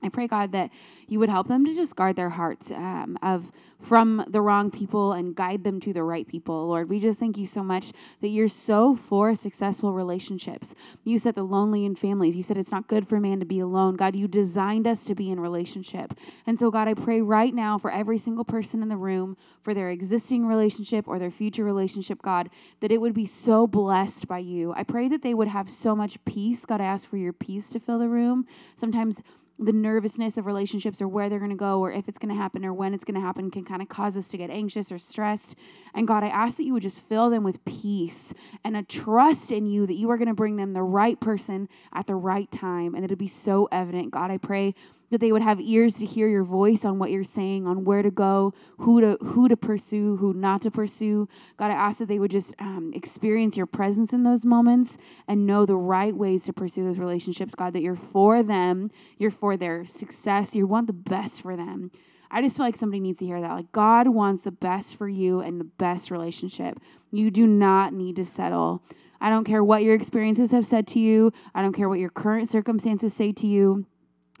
I pray, God, that you would help them to just guard their hearts um, of from the wrong people and guide them to the right people. Lord, we just thank you so much that you're so for successful relationships. You said the lonely in families. You said it's not good for man to be alone. God, you designed us to be in relationship. And so, God, I pray right now for every single person in the room, for their existing relationship or their future relationship, God, that it would be so blessed by you. I pray that they would have so much peace. God, I ask for your peace to fill the room. Sometimes the nervousness of relationships or where they're going to go or if it's going to happen or when it's going to happen can kind of cause us to get anxious or stressed. And God, I ask that you would just fill them with peace and a trust in you that you are going to bring them the right person at the right time and it'll be so evident. God, I pray that they would have ears to hear your voice on what you're saying, on where to go, who to who to pursue, who not to pursue. God, I ask that they would just um, experience your presence in those moments and know the right ways to pursue those relationships. God, that you're for them, you're for their success, you want the best for them. I just feel like somebody needs to hear that. Like God wants the best for you and the best relationship. You do not need to settle. I don't care what your experiences have said to you. I don't care what your current circumstances say to you.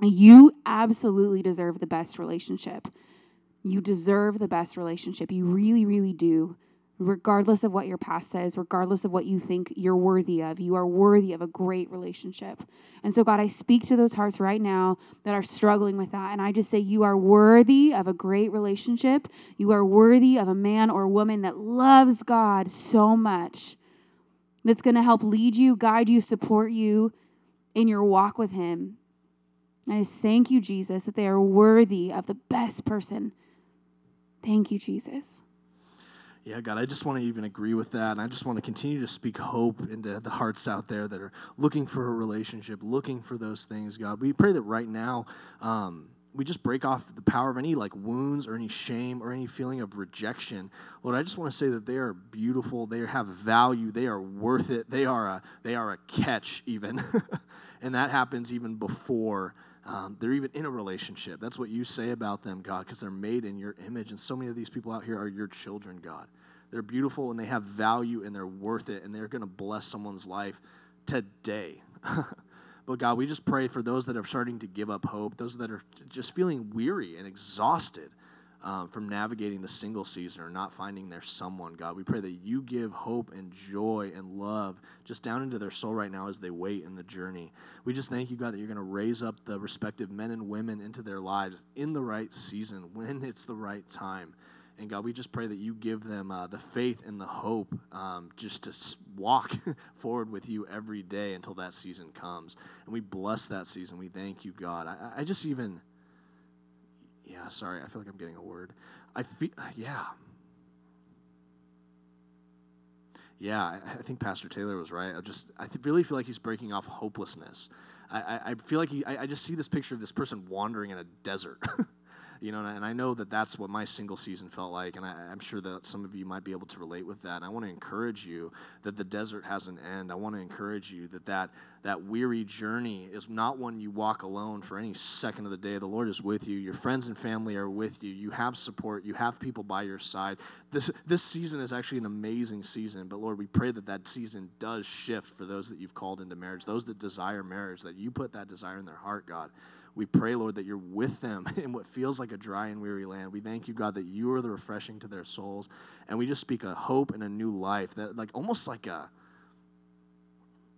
You absolutely deserve the best relationship. You deserve the best relationship. You really, really do. regardless of what your past says, regardless of what you think you're worthy of. You are worthy of a great relationship. And so, God, I speak to those hearts right now that are struggling with that. And I just say, You are worthy of a great relationship. You are worthy of a man or woman that loves God so much, that's going to help lead you, guide you, support you in your walk with Him. I just thank you, Jesus, that they are worthy of the best person. Thank you, Jesus. Yeah, God, I just want to even agree with that. And I just want to continue to speak hope into the hearts out there that are looking for a relationship, looking for those things, God. We pray that right now, um, we just break off the power of any like wounds or any shame or any feeling of rejection. Lord, I just want to say that they are beautiful, they have value, they are worth it, they are a they are a catch even. <laughs> and that happens even before um, they're even in a relationship. That's what you say about them, God, because they're made in your image. And so many of these people out here are your children, God. They're beautiful and they have value and they're worth it and they're going to bless someone's life today. <laughs> but God, we just pray for those that are starting to give up hope, those that are just feeling weary and exhausted um, from navigating the single season or not finding their someone, God. We pray that you give hope and joy and love just down into their soul right now as they wait in the journey. We just thank you, God, that you're going to raise up the respective men and women into their lives in the right season <laughs> when it's the right time. And God, we just pray that you give them uh, the faith and the hope um, just to walk <laughs> forward with you every day until that season comes. And we bless that season. We thank you, God. I, I just even, yeah, sorry, I feel like I'm getting a word. I feel, uh, yeah. Yeah, I, I think Pastor Taylor was right. I just, I really feel like he's breaking off hopelessness. I, I, I feel like he, I, I just see this picture of this person wandering in a desert. <laughs> you know, and I know that that's what my single season felt like, and I, am sure that some of you might be able to relate with that. And I want to encourage you that the desert has an end. I want to encourage you that that that weary journey is not one you walk alone for any second of the day. The Lord is with you. Your friends and family are with you. You have support. You have people by your side. This this season is actually an amazing season. But Lord, we pray that that season does shift for those that you've called into marriage, those that desire marriage, that you put that desire in their heart, God. We pray, Lord, that you're with them <laughs> in what feels like a dry and weary land. We thank you, God, that you are the refreshing to their souls. And we just speak a hope and a new life that, like, almost like a,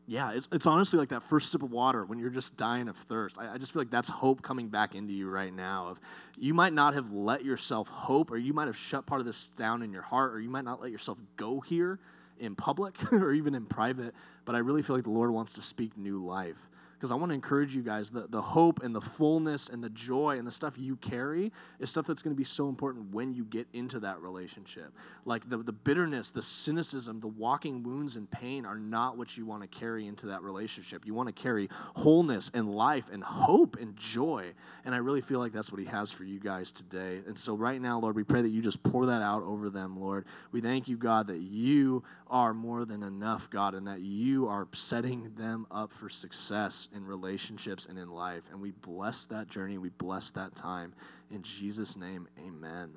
yeah, it's, it's honestly like that first sip of water when you're just dying of thirst. I, I, just feel like that's hope coming back into you right now. Of you might not have let yourself hope, or you might have shut part of this down in your heart, or you might not let yourself go here in public <laughs> or even in private. But I really feel like the Lord wants to speak new life because I want to encourage you guys the, the hope and the fullness and the joy and the stuff you carry is stuff that's going to be so important when you get into that relationship. Like the, the bitterness, the cynicism, the walking wounds and pain are not what you want to carry into that relationship. You want to carry wholeness and life and hope and joy. And I really feel like that's what He has for you guys today. And so, right now, Lord, we pray that you just pour that out over them, Lord. We thank you, God, that you are more than enough, God, and that you are setting them up for success in relationships and in life. And we bless that journey. We bless that time. In Jesus' name, amen.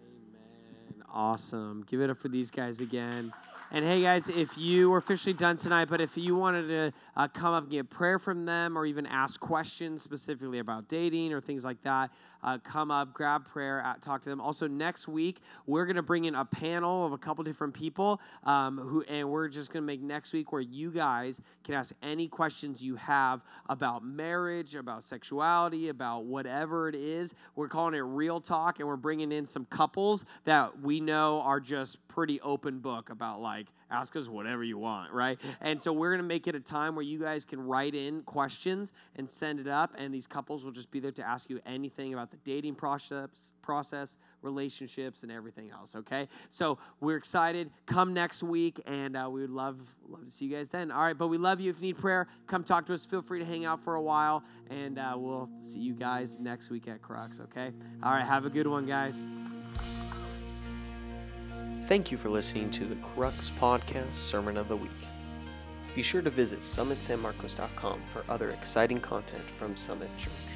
Amen. Awesome. Give it up for these guys again. And hey, guys, if you were officially done tonight, but if you wanted to uh, come up and get prayer from them or even ask questions specifically about dating or things like that, uh, come up, grab prayer, at, talk to them. Also, next week, we're going to bring in a panel of a couple different people um, who, and we're just going to make next week where you guys can ask any questions you have about marriage, about sexuality, about whatever it is. We're calling it Real Talk, and we're bringing in some couples that we know are just pretty open book about like ask us whatever you want, right? And so we're going to make it a time where you guys can write in questions and send it up, and these couples will just be there to ask you anything about the dating process, process, relationships, and everything else. Okay, so we're excited. Come next week, and uh, we would love love to see you guys then. All right, but we love you. If you need prayer, come talk to us. Feel free to hang out for a while, and uh, we'll see you guys next week at Crux. Okay. All right. Have a good one, guys. Thank you for listening to the Crux Podcast Sermon of the Week. Be sure to visit summitsanmarcos.com for other exciting content from Summit Church.